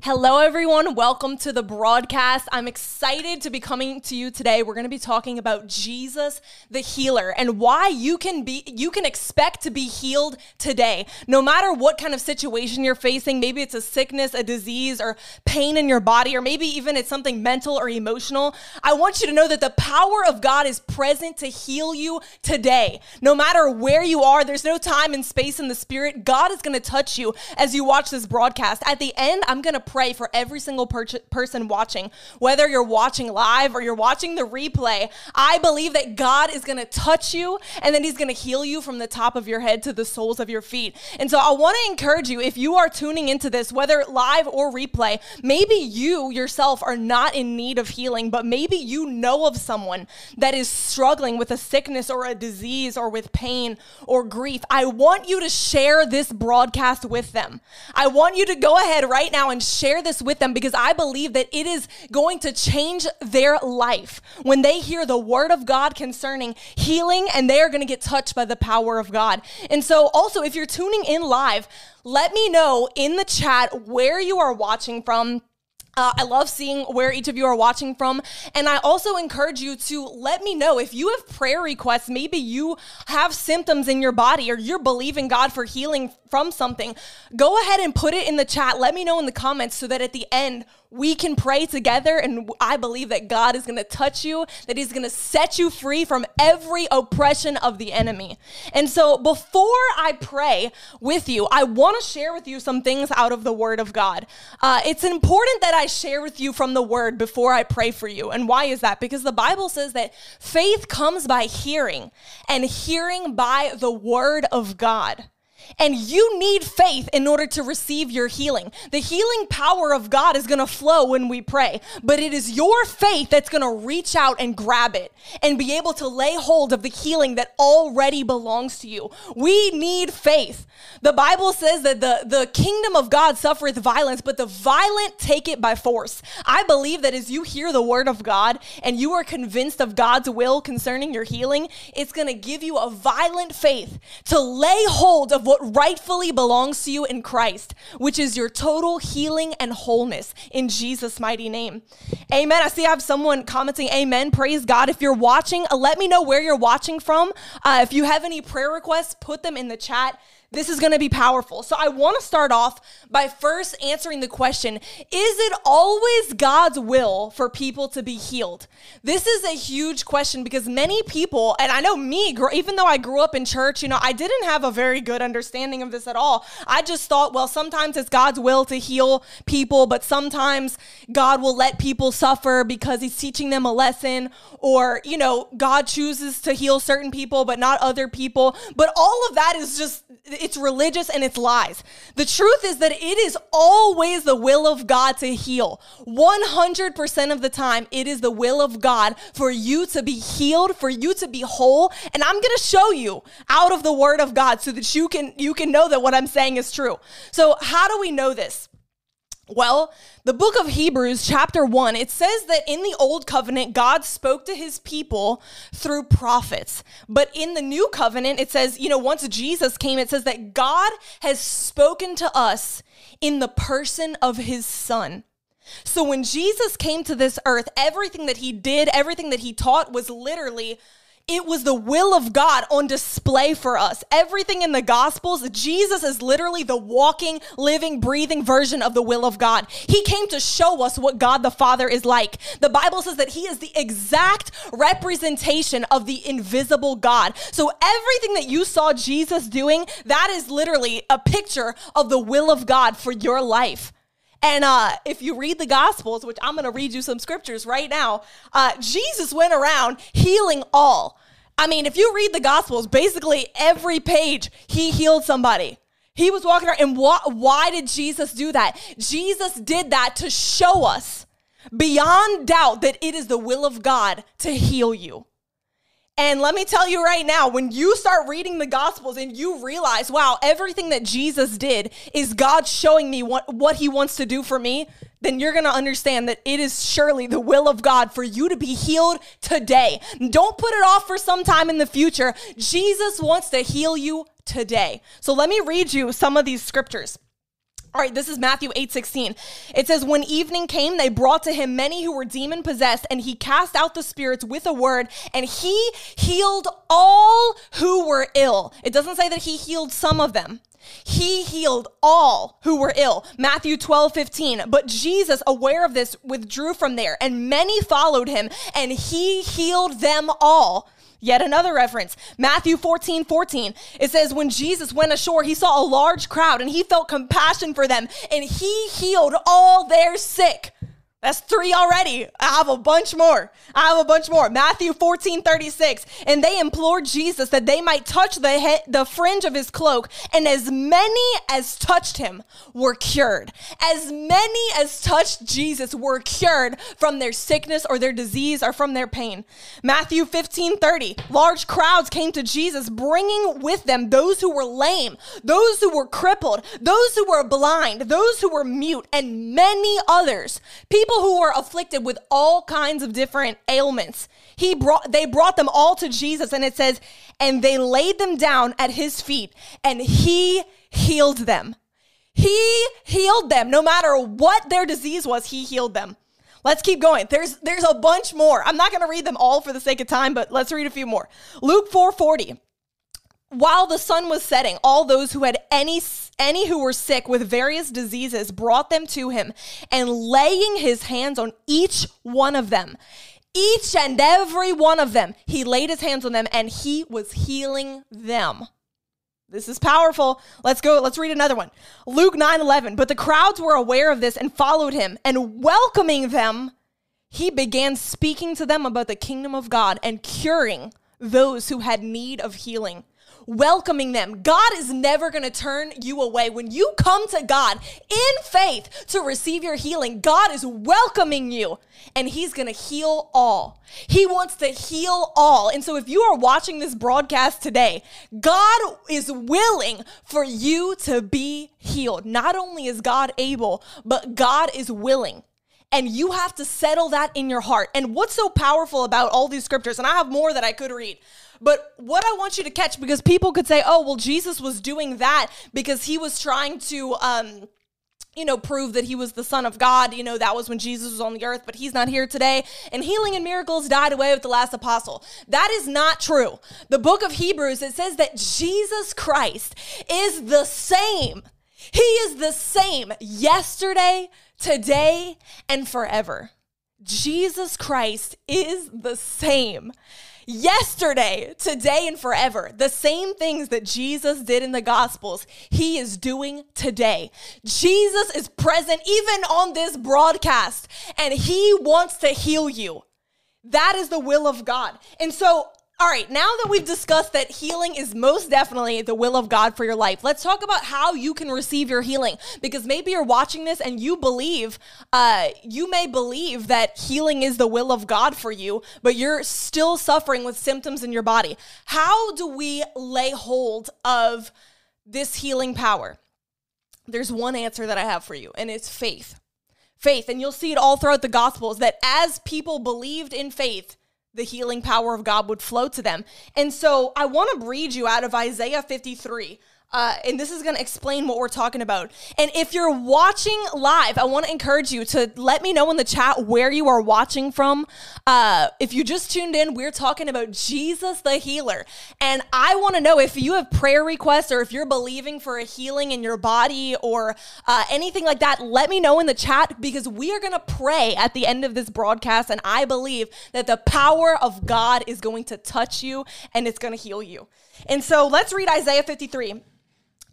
Hello, everyone. Welcome to the broadcast. I'm excited to be coming to you today. We're going to be talking about Jesus, the healer, and why you can be, you can expect to be healed today. No matter what kind of situation you're facing, maybe it's a sickness, a disease, or pain in your body, or maybe even it's something mental or emotional. I want you to know that the power of God is present to heal you today. No matter where you are, there's no time and space in the spirit. God is going to touch you as you watch this broadcast. At the end, I'm going to pray for every single per- person watching, whether you're watching live or you're watching the replay. I believe that God is going to touch you and then He's going to heal you from the top of your head to the soles of your feet. And so I want to encourage you if you are tuning into this, whether live or replay, maybe you yourself are not in need of healing, but maybe you know of someone that is struggling with a sickness or a disease or with pain or grief. I want you to share this broadcast with them. I want you to go ahead right now and share this with them because I believe that it is going to change their life when they hear the word of God concerning healing and they are going to get touched by the power of God. And so, also, if you're tuning in live, let me know in the chat where you are watching from uh, I love seeing where each of you are watching from. And I also encourage you to let me know if you have prayer requests. Maybe you have symptoms in your body or you're believing God for healing from something. Go ahead and put it in the chat. Let me know in the comments so that at the end, we can pray together. And I believe that God is going to touch you, that He's going to set you free from every oppression of the enemy. And so before I pray with you, I want to share with you some things out of the Word of God. Uh, it's important that I share with you from the Word before I pray for you. And why is that? Because the Bible says that faith comes by hearing, and hearing by the Word of God. And you need faith in order to receive your healing. The healing power of God is going to flow when we pray, but it is your faith that's going to reach out and grab it and be able to lay hold of the healing that already belongs to you. We need faith. The Bible says that the, the kingdom of God suffereth violence, but the violent take it by force. I believe that as you hear the word of God and you are convinced of God's will concerning your healing, it's going to give you a violent faith to lay hold of what rightfully belongs to you in Christ, which is your total healing and wholeness in Jesus' mighty name. Amen. I see I have someone commenting, Amen. Praise God. If you're watching, uh, let me know where you're watching from. Uh, if you have any prayer requests, put them in the chat. This is going to be powerful. So I want to start off by first answering the question Is it always God's will for people to be healed? This is a huge question because many people, and I know me, even though I grew up in church, you know, I didn't have a very good understanding of this at all. I just thought, well, sometimes it's God's will to heal people, but sometimes God will let people suffer because he's teaching them a lesson, or, you know, God chooses to heal certain people, but not other people. But all of that is just, it's religious and it's lies. The truth is that it is always the will of God to heal. 100% of the time, it is the will of God for you to be healed, for you to be whole. And I'm going to show you out of the word of God so that you can you can know that what I'm saying is true. So, how do we know this? Well, the book of Hebrews, chapter 1, it says that in the old covenant, God spoke to his people through prophets. But in the new covenant, it says, you know, once Jesus came, it says that God has spoken to us in the person of his son. So when Jesus came to this earth, everything that he did, everything that he taught was literally it was the will of God on display for us. Everything in the Gospels, Jesus is literally the walking, living, breathing version of the will of God. He came to show us what God the Father is like. The Bible says that He is the exact representation of the invisible God. So everything that you saw Jesus doing, that is literally a picture of the will of God for your life. And uh, if you read the Gospels, which I'm going to read you some scriptures right now, uh, Jesus went around healing all. I mean, if you read the Gospels, basically every page he healed somebody. He was walking around, and wh- why did Jesus do that? Jesus did that to show us beyond doubt that it is the will of God to heal you. And let me tell you right now, when you start reading the Gospels and you realize, wow, everything that Jesus did is God showing me what, what he wants to do for me, then you're going to understand that it is surely the will of God for you to be healed today. Don't put it off for some time in the future. Jesus wants to heal you today. So let me read you some of these scriptures. All right, this is Matthew 8:16. It says, When evening came, they brought to him many who were demon possessed, and he cast out the spirits with a word, and he healed all who were ill. It doesn't say that he healed some of them. He healed all who were ill. Matthew 12, 15. But Jesus, aware of this, withdrew from there, and many followed him, and he healed them all. Yet another reference, Matthew 14, 14. It says, When Jesus went ashore, he saw a large crowd and he felt compassion for them and he healed all their sick. That's three already. I have a bunch more. I have a bunch more. Matthew 14, 36. And they implored Jesus that they might touch the, the fringe of his cloak. And as many as touched him were cured. As many as touched Jesus were cured from their sickness or their disease or from their pain. Matthew 15, 30. Large crowds came to Jesus, bringing with them those who were lame, those who were crippled, those who were blind, those who were mute, and many others. People people who were afflicted with all kinds of different ailments. He brought they brought them all to Jesus and it says and they laid them down at his feet and he healed them. He healed them no matter what their disease was, he healed them. Let's keep going. There's there's a bunch more. I'm not going to read them all for the sake of time, but let's read a few more. Luke 4:40 while the sun was setting, all those who had any any who were sick with various diseases brought them to him, and laying his hands on each one of them, each and every one of them, he laid his hands on them and he was healing them. This is powerful. Let's go. Let's read another one. Luke 9 11. But the crowds were aware of this and followed him, and welcoming them, he began speaking to them about the kingdom of God and curing those who had need of healing welcoming them. God is never going to turn you away. When you come to God in faith to receive your healing, God is welcoming you and He's going to heal all. He wants to heal all. And so if you are watching this broadcast today, God is willing for you to be healed. Not only is God able, but God is willing and you have to settle that in your heart. And what's so powerful about all these scriptures, and I have more that I could read, but what I want you to catch, because people could say, oh, well, Jesus was doing that because he was trying to, um, you know, prove that he was the son of God. You know, that was when Jesus was on the earth, but he's not here today. And healing and miracles died away with the last apostle. That is not true. The book of Hebrews, it says that Jesus Christ is the same. He is the same yesterday, today, and forever. Jesus Christ is the same yesterday, today, and forever. The same things that Jesus did in the Gospels, he is doing today. Jesus is present even on this broadcast, and he wants to heal you. That is the will of God. And so all right, now that we've discussed that healing is most definitely the will of God for your life, let's talk about how you can receive your healing. Because maybe you're watching this and you believe, uh, you may believe that healing is the will of God for you, but you're still suffering with symptoms in your body. How do we lay hold of this healing power? There's one answer that I have for you, and it's faith. Faith. And you'll see it all throughout the Gospels that as people believed in faith, the healing power of God would flow to them. And so I want to read you out of Isaiah 53. Uh, and this is going to explain what we're talking about. And if you're watching live, I want to encourage you to let me know in the chat where you are watching from. Uh, if you just tuned in, we're talking about Jesus the healer. And I want to know if you have prayer requests or if you're believing for a healing in your body or uh, anything like that, let me know in the chat because we are going to pray at the end of this broadcast. And I believe that the power of God is going to touch you and it's going to heal you. And so let's read Isaiah 53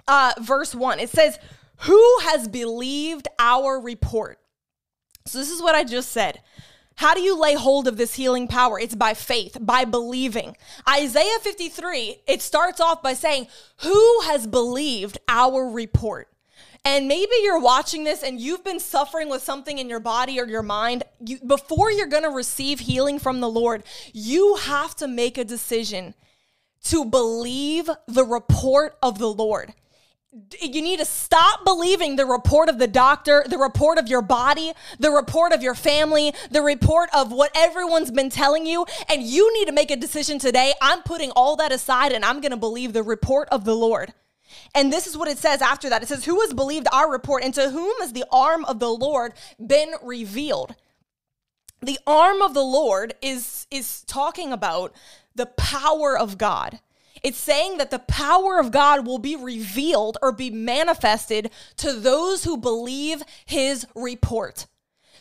uh, verse 1. It says, Who has believed our report? So, this is what I just said. How do you lay hold of this healing power? It's by faith, by believing. Isaiah 53, it starts off by saying, Who has believed our report? And maybe you're watching this and you've been suffering with something in your body or your mind. You, before you're going to receive healing from the Lord, you have to make a decision to believe the report of the Lord you need to stop believing the report of the doctor, the report of your body, the report of your family, the report of what everyone's been telling you. And you need to make a decision today. I'm putting all that aside and I'm going to believe the report of the Lord. And this is what it says after that. It says, Who has believed our report, and to whom has the arm of the Lord been revealed? The arm of the Lord is, is talking about the power of God. It's saying that the power of God will be revealed or be manifested to those who believe his report.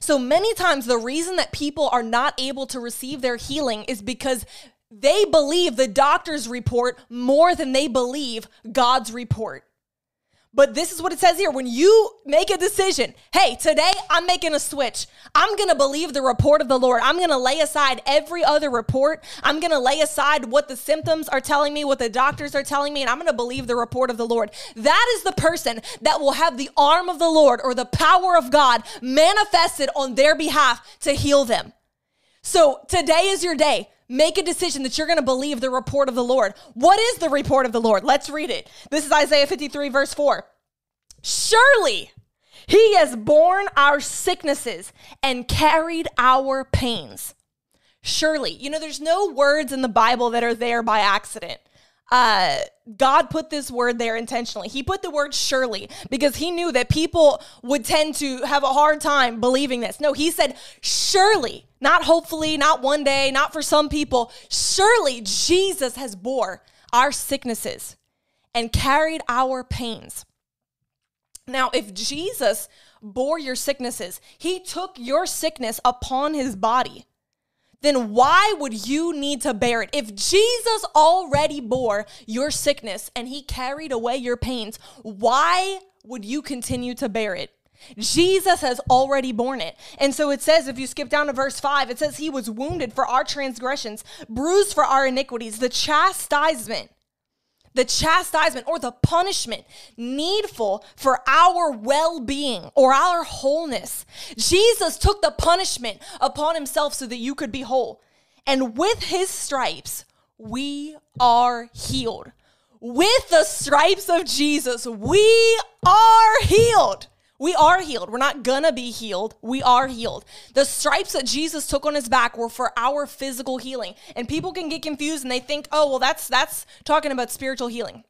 So many times, the reason that people are not able to receive their healing is because they believe the doctor's report more than they believe God's report. But this is what it says here. When you make a decision, hey, today I'm making a switch. I'm going to believe the report of the Lord. I'm going to lay aside every other report. I'm going to lay aside what the symptoms are telling me, what the doctors are telling me, and I'm going to believe the report of the Lord. That is the person that will have the arm of the Lord or the power of God manifested on their behalf to heal them. So today is your day. Make a decision that you're going to believe the report of the Lord. What is the report of the Lord? Let's read it. This is Isaiah 53, verse 4. Surely he has borne our sicknesses and carried our pains. Surely. You know, there's no words in the Bible that are there by accident uh, God put this word there intentionally. He put the word surely because he knew that people would tend to have a hard time believing this. No, he said surely, not hopefully, not one day, not for some people. Surely Jesus has bore our sicknesses and carried our pains. Now, if Jesus bore your sicknesses, he took your sickness upon his body then why would you need to bear it? If Jesus already bore your sickness and he carried away your pains, why would you continue to bear it? Jesus has already borne it. And so it says, if you skip down to verse 5, it says, He was wounded for our transgressions, bruised for our iniquities. The chastisement the chastisement or the punishment needful for our well being or our wholeness. Jesus took the punishment upon himself so that you could be whole. And with his stripes, we are healed. With the stripes of Jesus, we are healed. We are healed. We're not gonna be healed. We are healed. The stripes that Jesus took on his back were for our physical healing. And people can get confused and they think, "Oh, well that's that's talking about spiritual healing."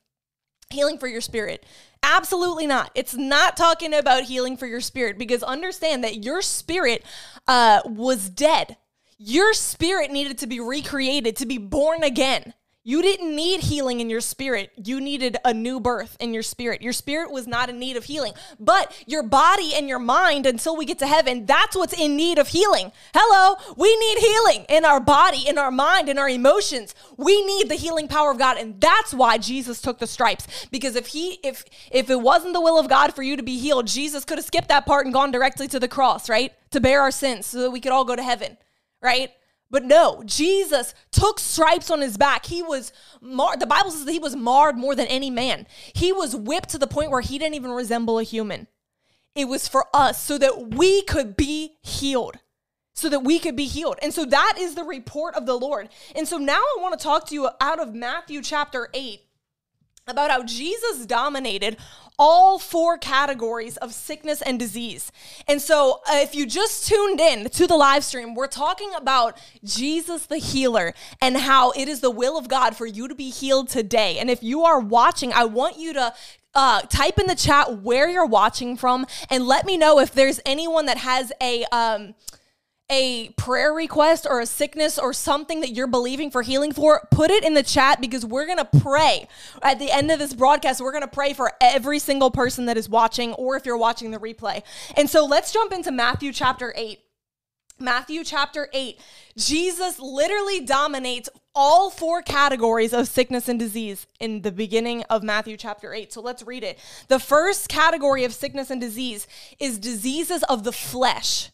Healing for your spirit. Absolutely not. It's not talking about healing for your spirit because understand that your spirit uh, was dead. Your spirit needed to be recreated, to be born again. You didn't need healing in your spirit. You needed a new birth in your spirit. Your spirit was not in need of healing, but your body and your mind, until we get to heaven, that's what's in need of healing. Hello, we need healing in our body, in our mind, in our emotions. We need the healing power of God, and that's why Jesus took the stripes. Because if he, if if it wasn't the will of God for you to be healed, Jesus could have skipped that part and gone directly to the cross, right, to bear our sins, so that we could all go to heaven, right? But no, Jesus took stripes on his back. He was marred. The Bible says that he was marred more than any man. He was whipped to the point where he didn't even resemble a human. It was for us so that we could be healed. So that we could be healed. And so that is the report of the Lord. And so now I want to talk to you out of Matthew chapter 8 about how Jesus dominated all four categories of sickness and disease. And so, uh, if you just tuned in to the live stream, we're talking about Jesus the healer and how it is the will of God for you to be healed today. And if you are watching, I want you to uh, type in the chat where you're watching from and let me know if there's anyone that has a um, a prayer request or a sickness or something that you're believing for healing for, put it in the chat because we're going to pray. At the end of this broadcast, we're going to pray for every single person that is watching or if you're watching the replay. And so let's jump into Matthew chapter 8. Matthew chapter 8. Jesus literally dominates all four categories of sickness and disease in the beginning of Matthew chapter 8. So let's read it. The first category of sickness and disease is diseases of the flesh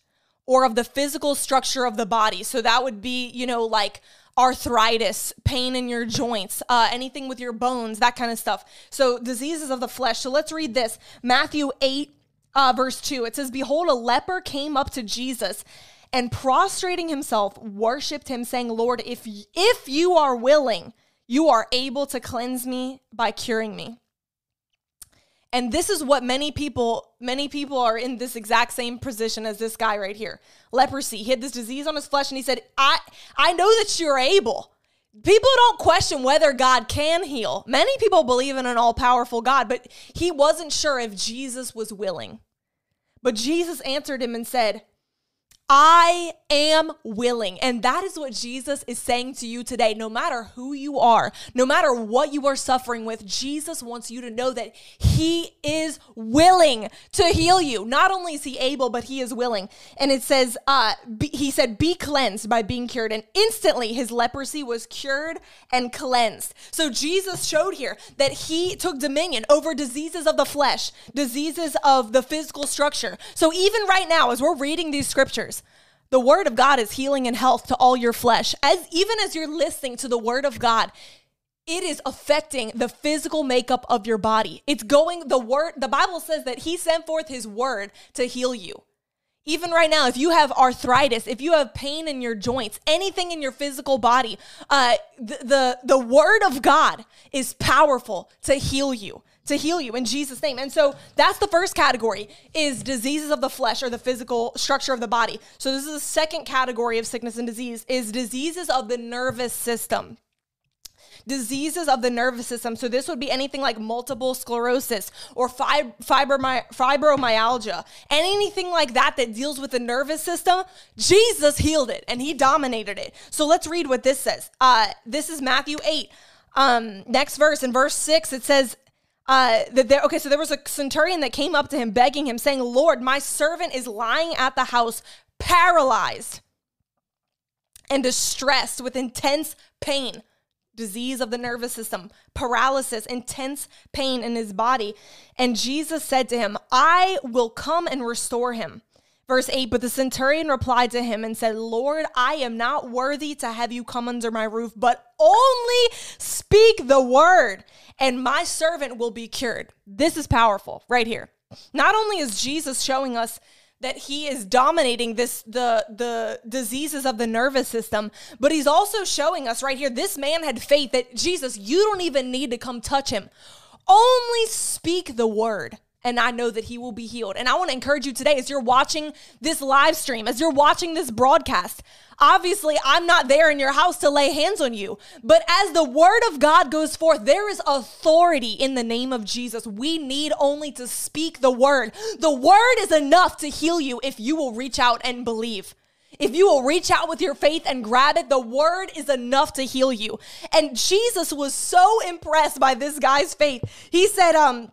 or of the physical structure of the body. So that would be, you know, like arthritis, pain in your joints, uh, anything with your bones, that kind of stuff. So diseases of the flesh. So let's read this Matthew 8, uh, verse 2. It says, Behold, a leper came up to Jesus and prostrating himself, worshiped him, saying, Lord, if, if you are willing, you are able to cleanse me by curing me. And this is what many people, many people are in this exact same position as this guy right here. Leprosy. He had this disease on his flesh and he said, I, I know that you're able. People don't question whether God can heal. Many people believe in an all powerful God, but he wasn't sure if Jesus was willing. But Jesus answered him and said, I am willing. And that is what Jesus is saying to you today. No matter who you are, no matter what you are suffering with, Jesus wants you to know that He is willing to heal you. Not only is He able, but He is willing. And it says, uh, be, He said, Be cleansed by being cured. And instantly his leprosy was cured and cleansed. So Jesus showed here that He took dominion over diseases of the flesh, diseases of the physical structure. So even right now, as we're reading these scriptures, the word of God is healing and health to all your flesh. As even as you're listening to the word of God, it is affecting the physical makeup of your body. It's going the word the Bible says that he sent forth his word to heal you. Even right now, if you have arthritis, if you have pain in your joints, anything in your physical body, uh, the, the, the word of God is powerful to heal you to heal you in Jesus name. And so that's the first category is diseases of the flesh or the physical structure of the body. So this is the second category of sickness and disease is diseases of the nervous system. Diseases of the nervous system. So this would be anything like multiple sclerosis or fib- fibromyalgia, anything like that that deals with the nervous system. Jesus healed it and he dominated it. So let's read what this says. Uh, this is Matthew 8. Um, next verse in verse 6 it says uh, there, okay, so there was a centurion that came up to him begging him, saying, Lord, my servant is lying at the house, paralyzed and distressed with intense pain, disease of the nervous system, paralysis, intense pain in his body. And Jesus said to him, I will come and restore him. Verse 8 But the centurion replied to him and said, Lord, I am not worthy to have you come under my roof, but only speak the word, and my servant will be cured. This is powerful right here. Not only is Jesus showing us that he is dominating this the the diseases of the nervous system but he's also showing us right here this man had faith that Jesus you don't even need to come touch him only speak the word and I know that he will be healed. And I want to encourage you today as you're watching this live stream, as you're watching this broadcast. Obviously, I'm not there in your house to lay hands on you, but as the word of God goes forth, there is authority in the name of Jesus. We need only to speak the word. The word is enough to heal you if you will reach out and believe. If you will reach out with your faith and grab it, the word is enough to heal you. And Jesus was so impressed by this guy's faith. He said, um,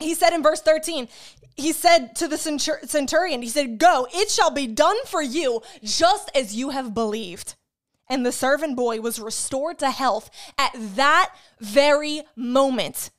he said in verse 13, he said to the centurion, he said, Go, it shall be done for you just as you have believed. And the servant boy was restored to health at that very moment.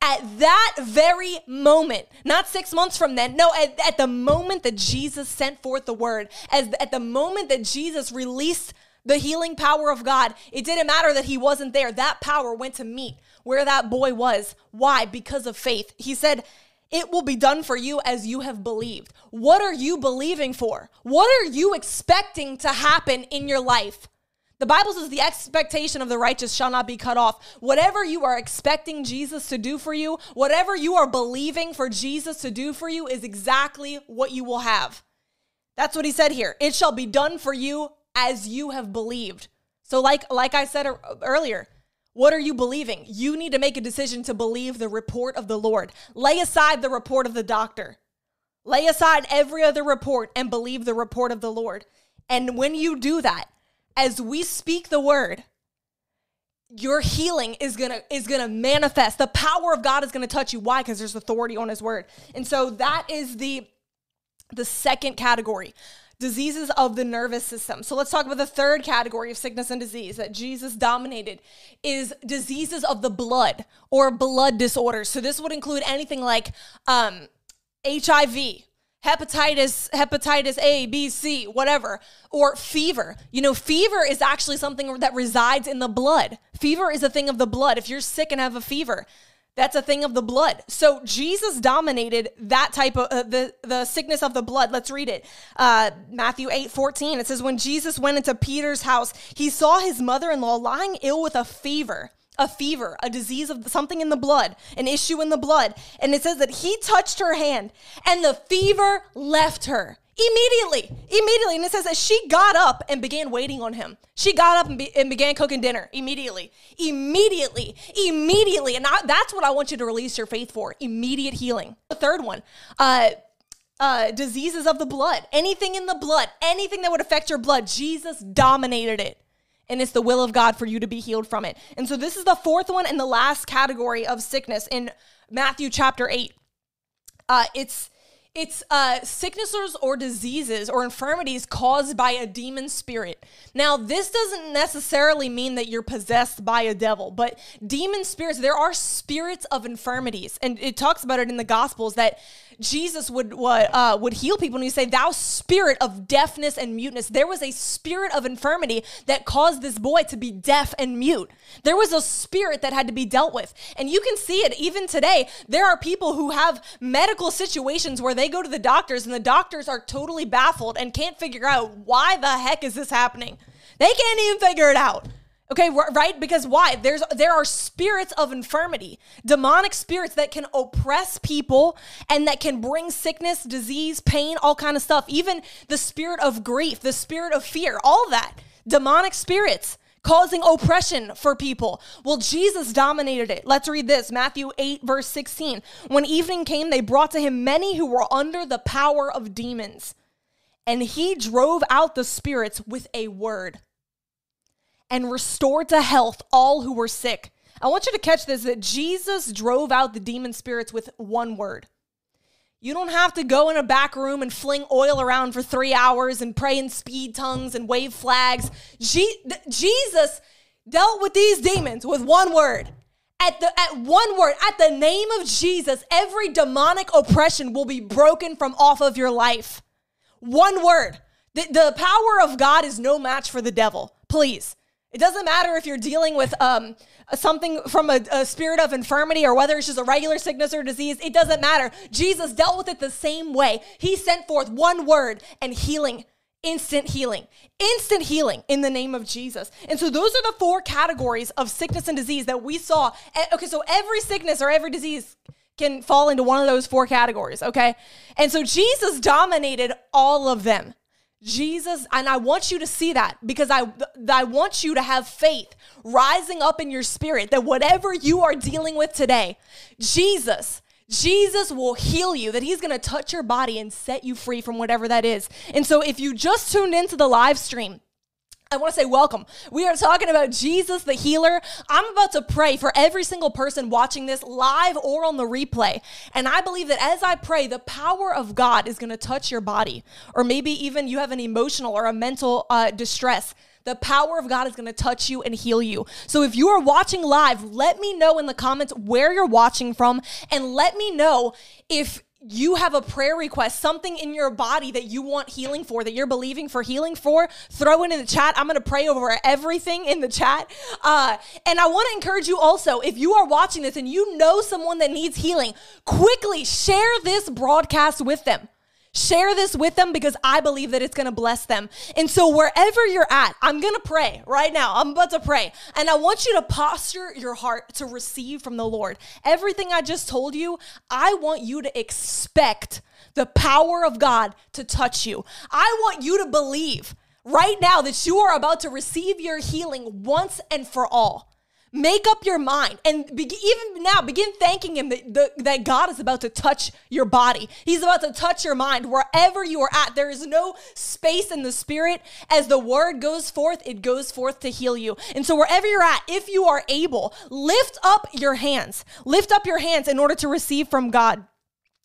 At that very moment, not six months from then, no, at, at the moment that Jesus sent forth the word, as at the moment that Jesus released the healing power of God, it didn't matter that he wasn't there. That power went to meet where that boy was. Why? Because of faith. He said, it will be done for you as you have believed. What are you believing for? What are you expecting to happen in your life? The Bible says the expectation of the righteous shall not be cut off. Whatever you are expecting Jesus to do for you, whatever you are believing for Jesus to do for you, is exactly what you will have. That's what he said here. It shall be done for you as you have believed. So, like, like I said earlier, what are you believing? You need to make a decision to believe the report of the Lord. Lay aside the report of the doctor. Lay aside every other report and believe the report of the Lord. And when you do that, as we speak the word, your healing is gonna is gonna manifest. The power of God is gonna touch you. Why? Because there's authority on His word. And so that is the the second category diseases of the nervous system. So let's talk about the third category of sickness and disease that Jesus dominated is diseases of the blood or blood disorders. So this would include anything like um, HIV, hepatitis, hepatitis A, B, C, whatever, or fever. You know, fever is actually something that resides in the blood. Fever is a thing of the blood. If you're sick and have a fever, that's a thing of the blood. So Jesus dominated that type of uh, the the sickness of the blood. Let's read it. Uh, Matthew 8, 14. It says, When Jesus went into Peter's house, he saw his mother-in-law lying ill with a fever. A fever, a disease of something in the blood, an issue in the blood. And it says that he touched her hand and the fever left her Immediately, immediately. And it says that she got up and began waiting on him. She got up and, be, and began cooking dinner immediately, immediately, immediately. And I, that's what I want you to release your faith for immediate healing. The third one, uh, uh, diseases of the blood, anything in the blood, anything that would affect your blood, Jesus dominated it. And it's the will of God for you to be healed from it. And so this is the fourth one and the last category of sickness in Matthew chapter 8. Uh, it's it's uh, sicknesses or diseases or infirmities caused by a demon spirit. Now, this doesn't necessarily mean that you're possessed by a devil, but demon spirits, there are spirits of infirmities. And it talks about it in the Gospels that Jesus would uh, would heal people, and he say, "Thou spirit of deafness and muteness." There was a spirit of infirmity that caused this boy to be deaf and mute. There was a spirit that had to be dealt with, and you can see it even today. There are people who have medical situations where they go to the doctors, and the doctors are totally baffled and can't figure out why the heck is this happening. They can't even figure it out. Okay, right? Because why? There's there are spirits of infirmity, demonic spirits that can oppress people and that can bring sickness, disease, pain, all kind of stuff. Even the spirit of grief, the spirit of fear, all that. Demonic spirits causing oppression for people. Well, Jesus dominated it. Let's read this Matthew 8, verse 16. When evening came, they brought to him many who were under the power of demons, and he drove out the spirits with a word and restored to health all who were sick. I want you to catch this that Jesus drove out the demon spirits with one word. You don't have to go in a back room and fling oil around for three hours and pray in speed tongues and wave flags. Je- Jesus dealt with these demons with one word. At the at one word, at the name of Jesus, every demonic oppression will be broken from off of your life. One word. The, the power of God is no match for the devil. Please. It doesn't matter if you're dealing with um, something from a, a, spirit of infirmity or whether it's just a regular sickness or disease. It doesn't matter. Jesus dealt with it the same way. He sent forth one word and healing, instant healing, instant healing in the name of Jesus. And so those are the four categories of sickness and disease that we saw. Okay, so every sickness or every disease can fall into one of those four categories, okay? And so Jesus dominated all of them. Jesus, and I want you to see that because I, I want you to have faith rising up in your spirit that whatever you are dealing with today, Jesus, Jesus will heal you, that He's gonna touch your body and set you free from whatever that is. And so if you just tuned into the live stream, I want to say welcome. We are talking about Jesus the healer. I'm about to pray for every single person watching this live or on the replay. And I believe that as I pray, the power of God is going to touch your body. Or maybe even you have an emotional or a mental uh, distress. The power of God is going to touch you and heal you. So if you are watching live, let me know in the comments where you're watching from and let me know if you have a prayer request, something in your body that you want healing for, that you're believing for healing for, throw it in the chat. I'm going to pray over everything in the chat. Uh, and I want to encourage you also, if you are watching this and you know someone that needs healing, quickly share this broadcast with them. Share this with them because I believe that it's going to bless them. And so, wherever you're at, I'm going to pray right now. I'm about to pray. And I want you to posture your heart to receive from the Lord. Everything I just told you, I want you to expect the power of God to touch you. I want you to believe right now that you are about to receive your healing once and for all. Make up your mind and be, even now begin thanking Him that, the, that God is about to touch your body. He's about to touch your mind wherever you are at. There is no space in the Spirit. As the word goes forth, it goes forth to heal you. And so, wherever you're at, if you are able, lift up your hands. Lift up your hands in order to receive from God.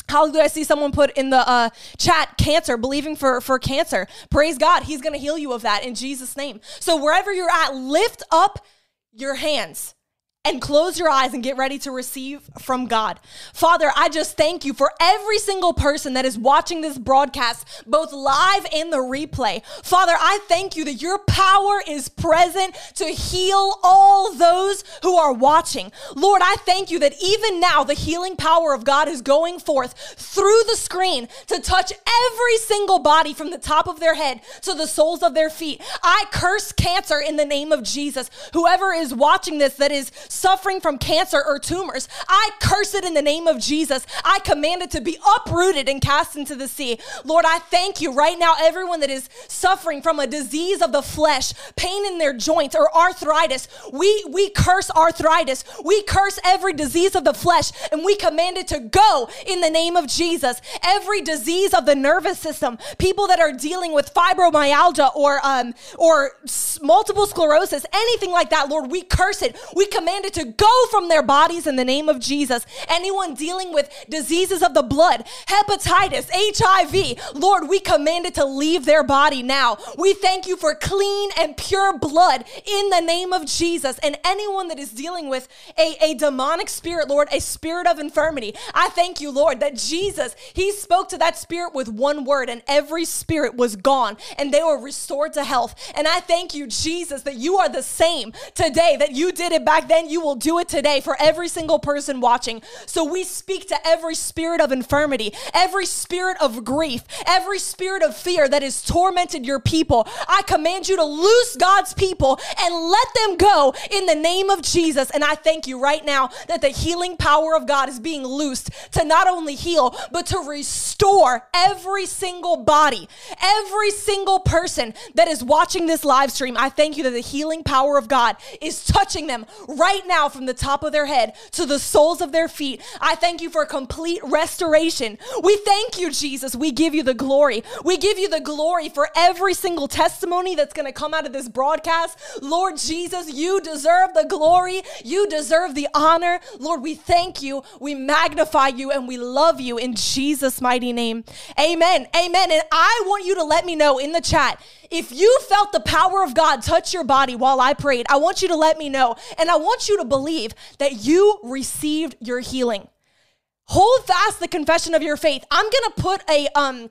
How do I see someone put in the uh, chat cancer, believing for, for cancer? Praise God. He's going to heal you of that in Jesus' name. So, wherever you're at, lift up your hands and close your eyes and get ready to receive from God. Father, I just thank you for every single person that is watching this broadcast, both live and the replay. Father, I thank you that your power is present to heal all those who are watching. Lord, I thank you that even now the healing power of God is going forth through the screen to touch every single body from the top of their head to the soles of their feet. I curse cancer in the name of Jesus. Whoever is watching this that is suffering from cancer or tumors, I curse it in the name of Jesus. I command it to be uprooted and cast into the sea. Lord, I thank you right now, everyone that is suffering from a disease of the flesh, pain in their joints, or arthritis. We, we curse arthritis. We curse every disease of the flesh and we command it to go in the name of Jesus. Every disease of the nervous system, people that are dealing with fibromyalgia or, um, or multiple sclerosis, anything like that, Lord, we curse it. We command it to go from their bodies in the name of Jesus. Anyone dealing with diseases of the blood, hepatitis, HIV, Lord, we command it to leave their body now. We thank you for clean and pure blood in the name of Jesus. And anyone that is dealing with a, a demonic spirit, Lord, a spirit of infirmity, I thank you, Lord, that Jesus, He spoke to that spirit with one word, and every spirit was gone and they were restored to health. And I thank you, Jesus, that you are the same today, that you did it back then, you will do it today for every single person watching. So we speak to every spirit of infirmity, every spirit of grief, every spirit of fear that has tormented your people. I command you to loose God's people and let them go in the name of Jesus. And I thank you right now that the healing power of God is being loosed to not only heal, but to restore every single body, every single person that is watching this live stream. I thank you that the healing power of God is touching them right now from the top of their head to the soles of their feet. I thank you for complete restoration. We thank you, Jesus. We give you the glory. We give you the glory for every single testimony that's going to come out of this broadcast. Lord Jesus, you deserve the glory. You deserve the honor. Lord, we thank you. We magnify you and we love you in Jesus' mighty name. Amen. Amen. And I want you to let me know in the chat if you felt the power of God touch your body while I prayed. I want you to let me know. And I want you to believe that you received your healing. Hold fast the confession of your faith. I'm going to put a, um,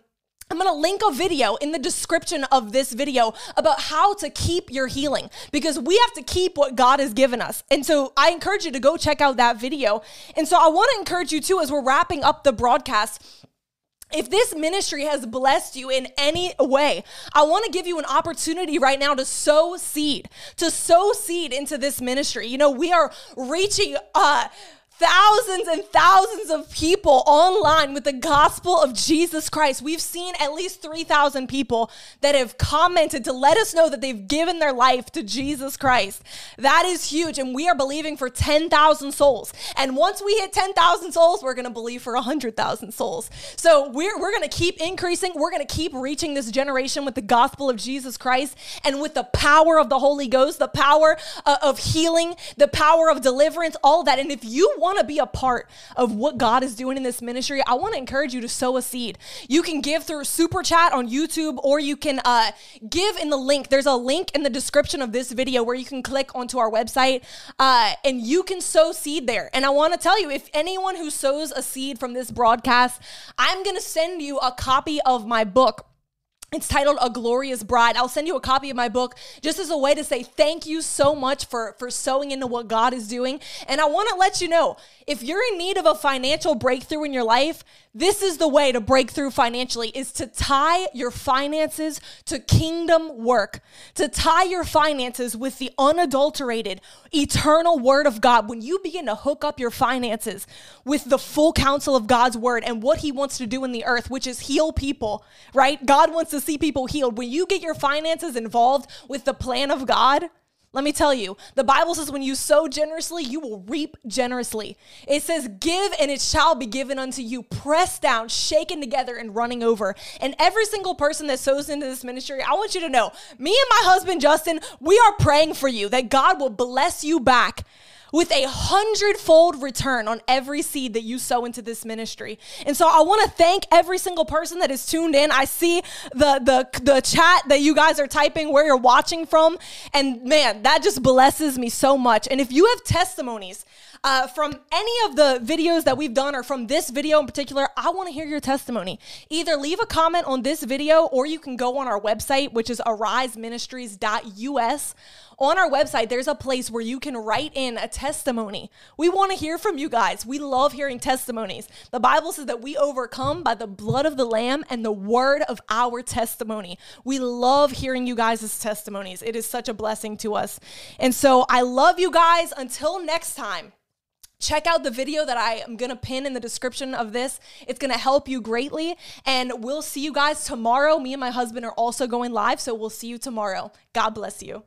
I'm gonna link a video in the description of this video about how to keep your healing because we have to keep what God has given us. And so I encourage you to go check out that video. And so I wanna encourage you too, as we're wrapping up the broadcast, if this ministry has blessed you in any way, I want to give you an opportunity right now to sow seed, to sow seed into this ministry. You know, we are reaching uh thousands and thousands of people online with the gospel of Jesus Christ. We've seen at least 3,000 people that have commented to let us know that they've given their life to Jesus Christ. That is huge. And we are believing for 10,000 souls. And once we hit 10,000 souls, we're going to believe for 100,000 souls. So we're, we're going to keep increasing. We're going to keep reaching this generation with the gospel of Jesus Christ and with the power of the Holy Ghost, the power uh, of healing, the power of deliverance, all that. And if you want want to be a part of what God is doing in this ministry, I want to encourage you to sow a seed. You can give through super chat on YouTube or you can uh, give in the link. There's a link in the description of this video where you can click onto our website uh, and you can sow seed there. And I want to tell you if anyone who sows a seed from this broadcast, I'm going to send you a copy of my book it's titled A Glorious Bride. I'll send you a copy of my book just as a way to say thank you so much for, for sowing into what God is doing. And I want to let you know if you're in need of a financial breakthrough in your life, this is the way to break through financially is to tie your finances to kingdom work, to tie your finances with the unadulterated, eternal word of God. When you begin to hook up your finances with the full counsel of God's word and what he wants to do in the earth, which is heal people, right? God wants to see people healed. When you get your finances involved with the plan of God, let me tell you, the Bible says when you sow generously, you will reap generously. It says, Give and it shall be given unto you, pressed down, shaken together, and running over. And every single person that sows into this ministry, I want you to know, me and my husband, Justin, we are praying for you that God will bless you back with a hundredfold return on every seed that you sow into this ministry. And so I want to thank every single person that is tuned in. I see the the the chat that you guys are typing where you're watching from and man, that just blesses me so much. And if you have testimonies uh, from any of the videos that we've done or from this video in particular, I want to hear your testimony. Either leave a comment on this video or you can go on our website, which is ariseministries.us on our website, there's a place where you can write in a testimony. We want to hear from you guys. We love hearing testimonies. The Bible says that we overcome by the blood of the Lamb and the word of our testimony. We love hearing you guys' testimonies. It is such a blessing to us. And so I love you guys. Until next time. Check out the video that I am going to pin in the description of this. It's going to help you greatly. And we'll see you guys tomorrow. Me and my husband are also going live. So we'll see you tomorrow. God bless you.